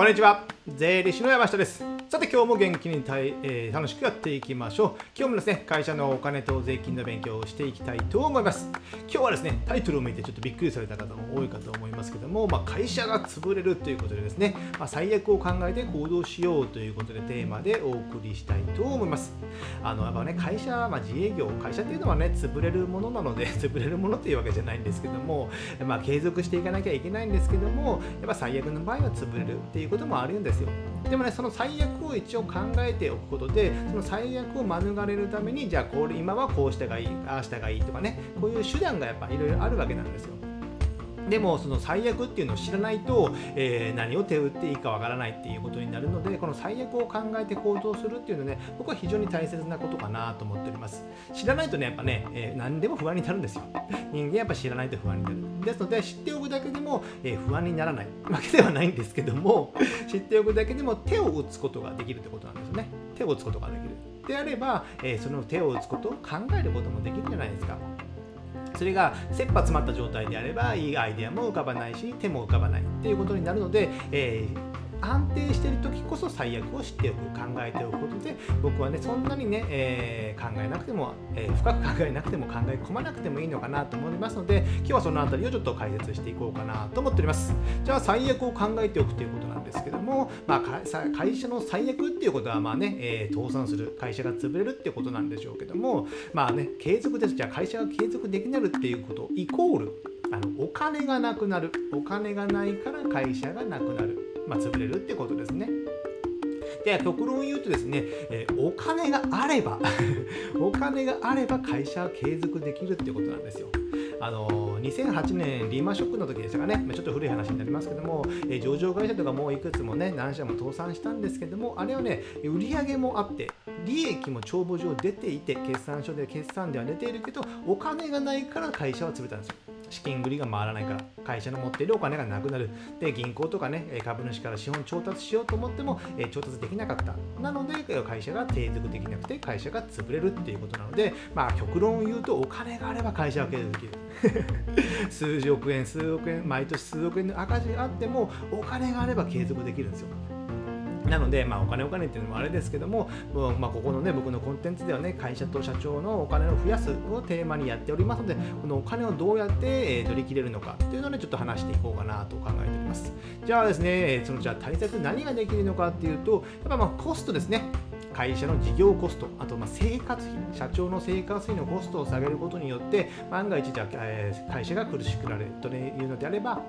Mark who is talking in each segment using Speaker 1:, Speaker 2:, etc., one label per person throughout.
Speaker 1: こんにちは。税理士の山下です。さて今日も元気にたい、えー、楽しくやっていきましょう。今日もですね会社のお金と税金の勉強をしていきたいと思います。今日はですねタイトルを見てちょっとびっくりされた方も多いかと思いますけども、まあ、会社が潰れるということでですね、まあ、最悪を考えて行動しようということでテーマでお送りしたいと思います。あのやっぱね会社、まあ、自営業会社っていうのはね潰れるものなので 潰れるものっていうわけじゃないんですけども、まあ、継続していかなきゃいけないんですけどもやっぱ最悪の場合は潰れるっていうこともあるんですよ。でもねその最悪を一応考えておくことでその最悪を免れるためにじゃあこれ今はこうしたがいいああしたがいいとかねこういう手段がやっぱいろいろあるわけなんですよ。でもその最悪っていうのを知らないと、えー、何を手打っていいかわからないっていうことになるのでこの最悪を考えて行動するっていうのはね僕は非常に大切なことかなと思っております。知らないとねやっぱね、えー、何でも不安になるんですよ。人間やっぱ知らないと不安になる。ですので知っておくだけでも、えー、不安にならない。わけではないんですけども知っておくだけでも手を打つことができるってことなんですよね。手を打つことができる。であれば、えその手を打つことを考えることもできるじゃないですか。それが切羽詰まった状態であればいいアイデアも浮かばないし手も浮かばないっていうことになるので、えー安定してる時こそ最悪を知っておく考えておくことで僕はねそんなにね、えー、考えなくても、えー、深く考えなくても考え込まなくてもいいのかなと思いますので今日はその辺りをちょっと解説していこうかなと思っております。じゃあ最悪を考えておくということなんですけども、まあ、会社の最悪っていうことはまあね、えー、倒産する会社が潰れるっていうことなんでしょうけどもまあね継続です。じゃあ会社が継続できなるっていうことイコールあのお金がなくなる。お金がないから会社がなくなる。まあ、潰れるってことですね。で極論言うとですね、え、お金があれば お金があれば会社は継続できるってことなんですよ。あの2008年リーマンショックの時でしたかね、ちょっと古い話になりますけども、え、上場会社とかもういくつもね、何社も倒産したんですけども、あれはね、売上もあって、利益も帳簿上出ていて、決算書で決算では出ているけど、お金がないから会社は潰れたんですよ。資金繰りが回らないから会社の持っているお金がなくなる。で銀行とかね株主から資本調達しようと思っても調達できなかった。なので会社が継続できなくて会社が潰れるっていうことなのでまあ極論を言うとお金があれば会社は継続できる。数十億円数億円毎年数億円の赤字があってもお金があれば継続できるんですよ。なので、まあ、お金お金っていうのもあれですけども、まあ、ここのね、僕のコンテンツではね、会社と社長のお金を増やすをテーマにやっておりますので、このお金をどうやって取り切れるのかっていうのをね、ちょっと話していこうかなと考えております。じゃあですね、そのじゃあ大切何ができるのかっていうと、やっぱまあコストですね。会社の事業コスト、あとま生活費、社長の生活費のコストを下げることによって、万が一じゃあ、会社が苦しくなるというのであれば、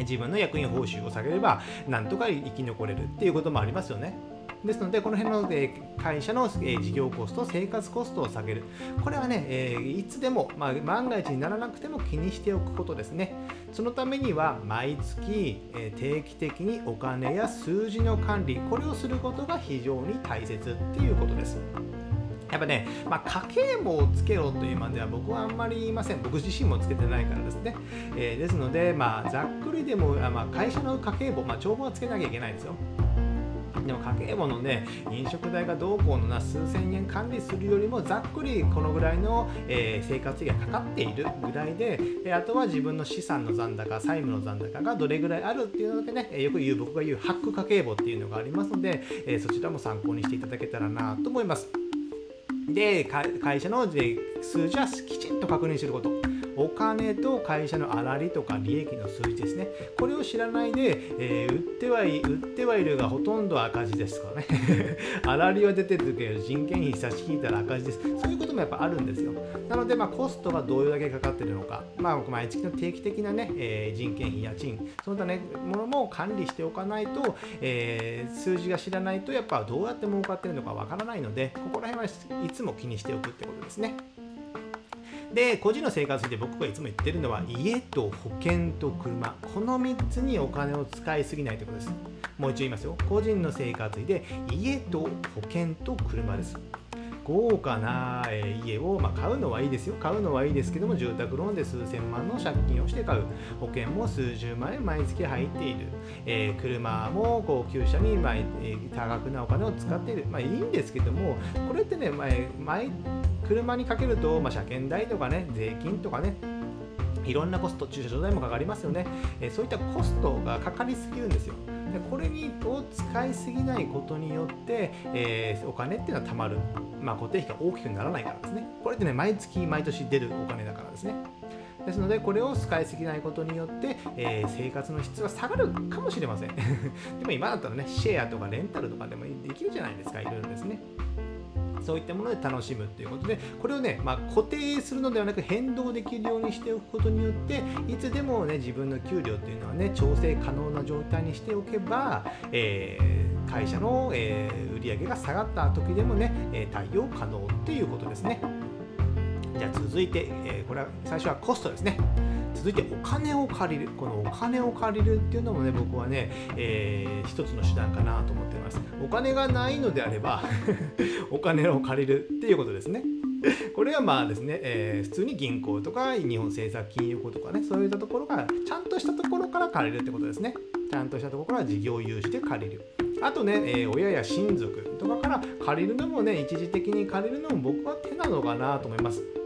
Speaker 1: 自分の役員報酬を下げればなんとか生き残れるっていうこともありますよね。ですので、この辺の会社の事業コスト、生活コストを下げる。これはね、いつでも、まあ、万が一にならなくても気にしておくことですね。そのためには、毎月定期的にお金や数字の管理、これをすることが非常に大切っていうことです。やっぱね、まあ、家計簿をつけろというまでは僕はあんまり言いません。僕自身もつけてないからですね。えー、ですので、まあ、ざっくりでも、まあ、会社の家計簿、まあ、帳簿はつけなきゃいけないんですよ。でも家計簿のね飲食代がどうこうのな数千円管理するよりもざっくりこのぐらいの、えー、生活費がかかっているぐらいでであとは自分の資産の残高債務の残高がどれぐらいあるっていうのだけねよく言う僕が言うハック家計簿っていうのがありますので、えー、そちらも参考にしていただけたらなと思います。で会社の数字はきちんと確認すること。お金と会社の粗利とか利益の数字ですね。これを知らないで、えー、売ってはい売ってはいるがほとんど赤字ですからね。粗利は出てるけど人件費差し引いたら赤字です。そういうこともやっぱあるんですよ。なので、まあ、コストがどれだけかかってるのか、まあ、毎月の定期的なね、えー、人件費家賃。その他ねものも管理しておかないと、えー、数字が知らないとやっぱどうやって儲かってるのかわからないのでここら辺はいつも気にしておくってことですね。で個人の生活費で僕がいつも言ってるのは家と保険と車。この3つにお金を使いすぎないということです。もう一度言いますよ。個人の生活費で家と保険と車です。豪華な家を、まあ、買うのはいいですよ。買うのはいいですけども住宅ローンで数千万の借金をして買う。保険も数十万円毎月入っている、えー、車も高級車に、まえ、多額なお金を使っている。まあいいんですけどもこれってね前前車にかけると、まあ、車検代とかね税金とかねいろんなコスト、駐車場代もかかりますよね、え、そういったコストがかかりすぎるんですよ。でこれにを使いすぎないことによって、えー、お金っていうのはたまる、まあ、固定費が大きくならないからですね。これってね、毎月毎年出るお金だからですね。ですので、これを使いすぎないことによって、えー、生活の質は下がるかもしれません。でも今だったらね、シェアとかレンタルとかでもできるじゃないですか、いろいろですね。そういったもので楽しむということで、これをね、まあ、固定するのではなく変動できるようにしておくことによって、いつでもね、自分の給料っていうのはね、調整可能な状態にしておけば、えー、会社の、えー、売上が下がった時でもね、え対応可能っていうことですね。じゃあ続いて、えー、これは最初はコストですね。続いてお金を借りる。このお金を借りるっていうのもね、僕はね、えー、一つの手段かなと思ってます。お金がないのであれば お金を借りるっていうことですね。これはまあですね、えー、普通に銀行とか日本政策金融庫とかね、そういったところから、ちゃんとしたところから借りるってことですね。ちゃんとしたところから事業融資で借りる。あとね、えー、親や親族とかから借りるのもね、一時的に借りるのも僕は手なのかなと思います。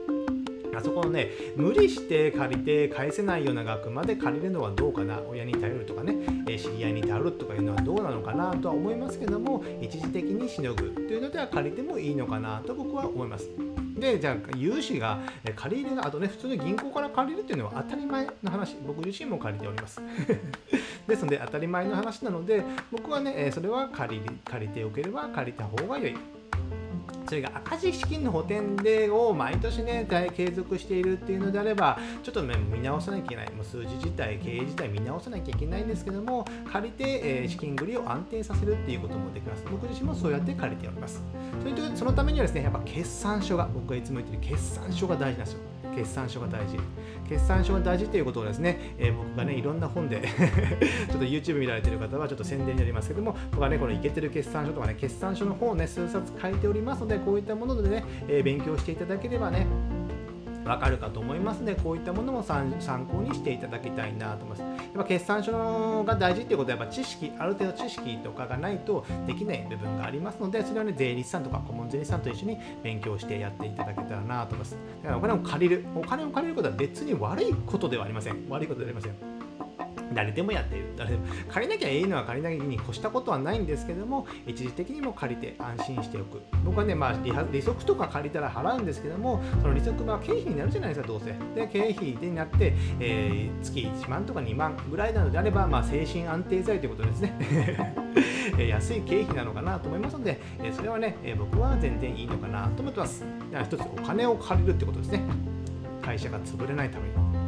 Speaker 1: あそこのね、無理して借りて返せないような額まで借りるのはどうかな、親に頼るとかね、え知り合いに頼るとかいうのはどうなのかなとは思いますけども、一時的にしのぐというのでは借りてもいいのかなと僕は思います。で、じゃあ、融資が借り入れが、あとね、普通に銀行から借りるっていうのは当たり前の話、僕自身も借りております。ですので、当たり前の話なので、僕はね、それは借り借りておければ借りた方が良い。それが赤字資金の補填でを毎年ね継続しているっていうのであればちょっと、ね、見直さなきゃいけないもう数字自体経営自体見直さなきゃいけないんです。けども借りて、えー、資金繰りを安定させるっていうこともできます。僕自身もそうやって借りておりますそれとそのためにはですねやっぱ決算書が僕がいつも言ってる決算書が大事なんですよ。決算書が大事。決算書が大事ということをですね、えー、僕がねいろんな本で ちょっと YouTube 見られてる方はちょっと宣伝になりますけども僕はねこのイケてる決算書とかね決算書の本をね数冊書いておりますのでこういったものでね、えー、勉強していただければね分かるかと思いますので、こういったものも参考にしていただきたいなと思います。やっぱ決算書が大事っていうことは、やっぱ知識、ある程度知識とかがないとできない部分がありますので、それはね、税理士さんとか顧問税理士さんと一緒に勉強してやっていただけたらなと思います。だからお金を借りる、お金を借りることは別に悪いことではありません。悪いことではありません。誰でもやっている。誰でも借りなきゃいいのは借りなきゃに越したことはないんですけども一時的にも借りて安心しておく。僕はねまあ利息とか借りたら払うんですけどもその利息は経費になるじゃないですかどうせ。で経費になって、えー、月1万とか2万ぐらいなのであれば、まあ、精神安定剤ということですね。安い経費なのかなと思いますのでそれはね僕は全然いいのかなと思ってます。一つお金を借りるってことですね。会社が潰れないために。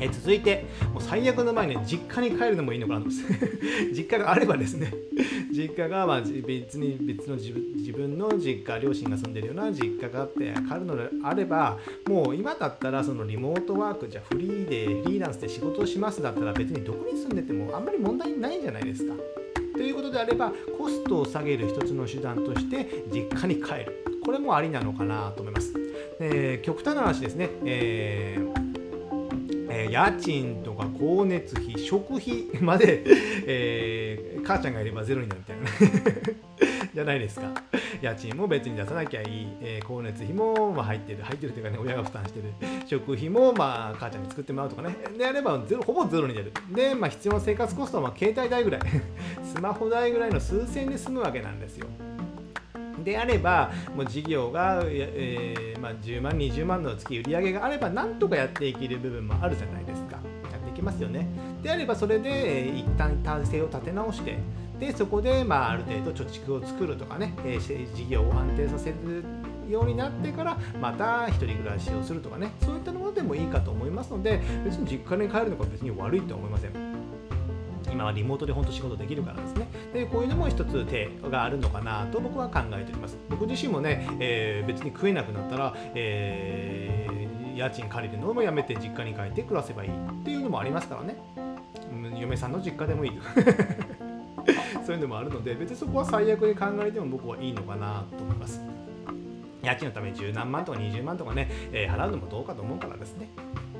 Speaker 1: え続いて、もう最悪の前に実家に帰るのもいいのかなと。実家があればですね、実家がまあ別に別の自分自分の実家、両親が住んでるような実家があって帰るのであれば、もう今だったらそのリモートワーク、じゃフリーでフリーランスで仕事をしますだったら別にどこに住んでてもあんまり問題ないんじゃないですか。ということであれば、コストを下げる一つの手段として実家に帰る。これもありなのかなと思います。えー、極端な話ですね。えーえー、家賃とか光熱費食費まで、えー、母ちゃんがいればゼロになるみたいな。じゃないですか。家賃も別に出さなきゃいい、えー、光熱費もま入ってる。入ってるというかね親が負担してる。食費もまあ母ちゃんに作ってもらうとかね。であればゼロほぼゼロになる。で、まあ、必要な生活コストはま携帯代ぐらい。スマホ代ぐらいの数千で済むわけなんですよ。であれば、もう事業が、えー、まあ、10万、20万の月売り上げがあれば、なんとかやっていける部分もあるじゃないですか。やっていきますよね。であれば、それで、えー、一旦体制を立て直して、でそこで、まあ、ある程度貯蓄を作るとかね、えー、事業を安定させるようになってからまた一人暮らしをするとかねそういったものでもいいかと思いますので別に実家に帰るのが別に悪いとは思いません。今はリモートで本当仕事できるからですね。で、こういうのも一つ手があるのかなと僕は考えております。僕自身もね、えー、別に食えなくなったら、えー、家賃借りるのもやめて実家に帰って暮らせばいいっていうのもありますからね。嫁さんの実家でもいい。そういうのもあるので、別にそこは最悪に考えても僕はいいのかなと思います。家賃のために10何万とか20万とかね、えー、払うのもどうかと思うからですね。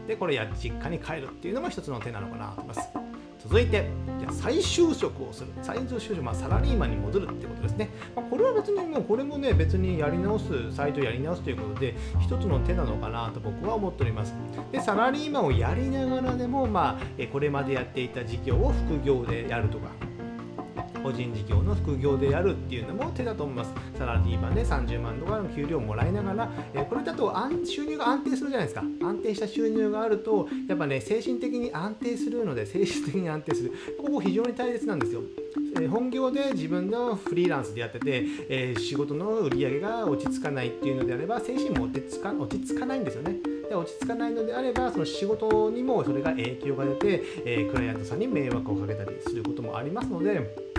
Speaker 1: で、これや実家に帰るっていうのも一つの手なのかなと思います。続いてじゃ再就職をする。再就職、まあ、サラリーマンに戻るってことですね、まあ、これは別にもうこれもね別にやり直すサイトやり直すということで一つの手なのかなと僕は思っております。でサラリーマンをやりながらでも、まあ、これまでやっていた事業を副業でやるとか。個人事業の副業でやるっていうのも手だと思います。サラリーマンで30万とかの給料をもらいながら、えこれだと収入が安定するじゃないですか。安定した収入があると、やっぱね、精神的に安定するので、精神的に安定する。ここ非常に大切なんですよ。え本業で自分のフリーランスでやってて、えー、仕事の売り上げが落ち着かないっていうのであれば精神も落ち着か落ち着かないんですよね。で落ち着かないのであればその仕事にもそれが影響が出て、えー、クライアントさんに迷惑をかけたりすることもありますので。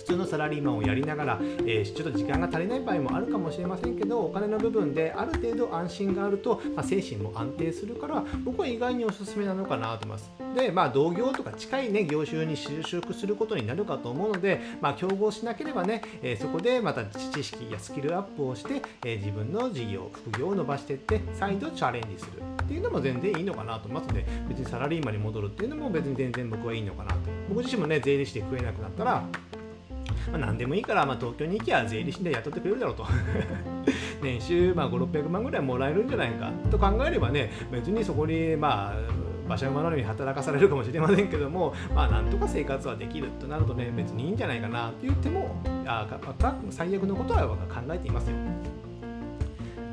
Speaker 1: 普通のサラリーマンをやりながら、えー、ちょっと時間が足りない場合もあるかもしれませんけどお金の部分である程度安心があると、まあ、精神も安定するから僕は意外におすすめなのかなと思います。で、まあ、同業とか近い、ね、業種に就職することになるかと思うので、まあ、競合しなければね、えー、そこでまた知識やスキルアップをして、えー、自分の事業、副業を伸ばしていって再度チャレンジするっていうのも全然いいのかなと思いますので別にサラリーマンに戻るっていうのも別に全然僕はいいのかなと僕自身もね税理士で食えなくなったらまあ、何でもいいから、まあ、東京に行きゃ税理士で雇ってくれるだろうと 年収、まあ、5、600万ぐらいもらえるんじゃないかと考えればね、別にそこに、まあ、馬車馬のように働かされるかもしれませんけども、まあ、なんとか生活はできるとなるとね、別にいいんじゃないかなという手も、あ最悪のことは考えていますよ。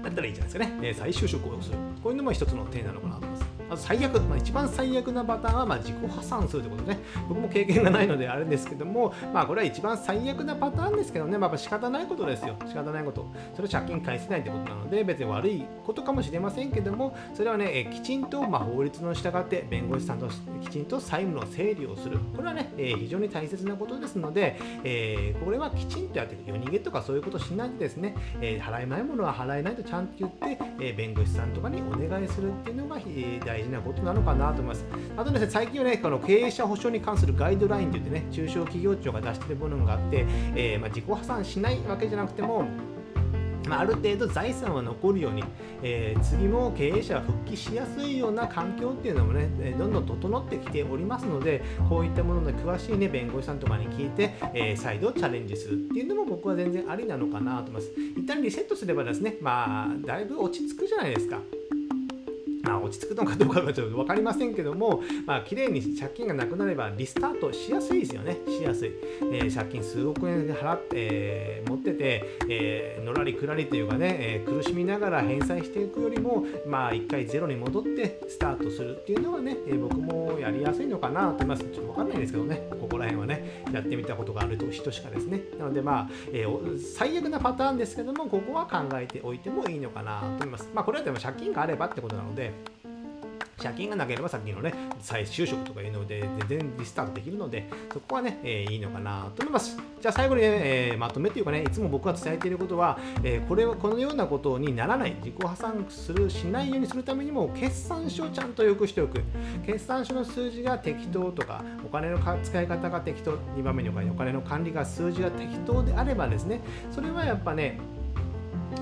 Speaker 1: だったらいいじゃないですかね。再就職をする。こういうのも一つの手なのかなと思います。まず最悪、まあ、一番最悪なパターンはま自己破産するということね。僕も経験がないのであれですけども、まあこれは一番最悪なパターンですけどね、まあ、仕方ないことですよ。仕方ないこと。それは借金返せないってことなので、別に悪いことかもしれませんけども、それはね、えきちんとま法律の従って弁護士さんときちんと債務の整理をする。これはね、え非常に大切なことですので、えー、これはきちんとやって、夜逃げとかそういうことしないでですね、えー、払えないものは払えないとちゃんと言って、え弁護士さんとかにお願いするっていうのが、え大事なことなのかなと思います。あとですね、最近はね、この経営者保証に関するガイドラインといってね、中小企業庁が出しているものがあって、えー、まあ、自己破産しないわけじゃなくても、まあ、ある程度財産は残るように、えー、次も経営者が復帰しやすいような環境っていうのもね、えどんどん整ってきておりますので、こういったものの詳しい、ね、弁護士さんとかに聞いて、えー、再度チャレンジするっていうのも僕は全然ありなのかなと思います。一旦リセットすればですね、まあ、だいぶ落ち着くじゃないですか。まあ、落ち着くのかどうかはちょっと分かりませんけども、まあ綺麗に借金がなくなればリスタートしやすいですよね。しやすい。えー、借金数億円払って、えー、持ってて、えー、のらりくらりというかね、え苦しみながら返済していくよりも、まあ一回ゼロに戻ってスタートするっていうのはね、え僕もやりやすいのかなと思います。ちょっと分かんないですけどね、ここら辺はね、やってみたことがある人しかですね。なのでまあ、え最悪なパターンですけども、ここは考えておいてもいいのかなと思います。まあこれはでも借金があればってことなので、借金がなければさっきのね、再就職とかいうので全然リスタートできるので、そこはね、えー、いいのかなと思います。じゃあ最後にね、えー、まとめというかね、いつも僕が伝えていることは、えー、これはこのようなことにならない、自己破産する、しないようにするためにも、決算書をちゃんとよくしておく。決算書の数字が適当とか、お金の使い方が適当、2番目にお金お金の管理が数字が適当であればですね、それはやっぱね、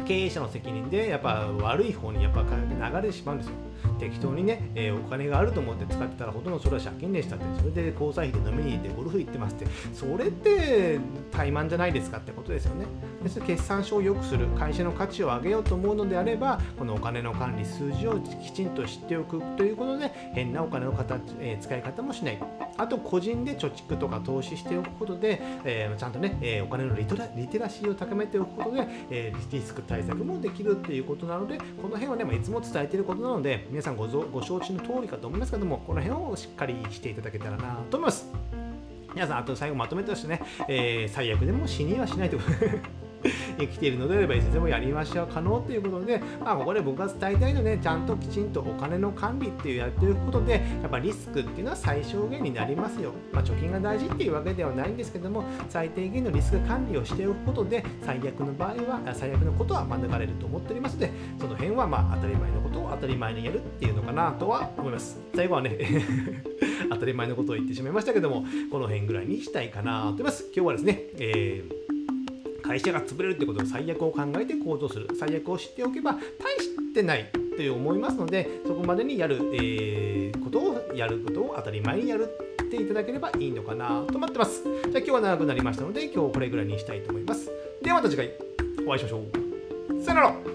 Speaker 1: 経営者の責任でやっぱ悪い方にやっぱ流れてしまうんですよ。適当にね、えー、お金があると思って使ってたらほとんどそれは借金でしたってそれで交際費で飲みに行ってゴルフ行ってますってそれって怠慢じゃないですかってことですよね。です決算書を良くする会社の価値を上げようと思うのであればこのお金の管理数字をきちんと知っておくということで変なお金の形、えー、使い方もしない。あと個人で貯蓄とか投資しておくことで、えー、ちゃんとね、えお金のリテラシーを高めておくことで、えリスク対策もできるっていうことなのでこの辺はね、まあ、いつも伝えていることなので皆さんごご承知の通りかと思いますけども、この辺をしっかりしていただけたらなと思います。皆さん、あと最後まとめとしてね、えー、最悪でも死にはしないということ 生きているのであればいつでもやりましょう可能ということで、まあ、ここで僕が伝えたいのでちゃんときちんとお金の管理っていうやっていくことでやっぱリスクっていうのは最小限になりますよ、まあ、貯金が大事っていうわけではないんですけども最低限のリスク管理をしておくことで最悪の場合は最悪のことは免れると思っておりますのでその辺はまあ当たり前のことを当たり前にやるっていうのかなとは思います。最後はね 当たり前のことを言ってしまいましたけどもこの辺ぐらいにしたいかなと思います。今日はですね、えー会社が潰れるってことを最悪を考えて行動する最悪を知っておけば大してないと思いますのでそこまでにやる、えー、ことをやることを当たり前にやるっていただければいいのかなと思ってます。じゃあ今日は長くなりましたので、今日これぐらいにしたいと思います。ではまた次回お会いしましょう。さよなら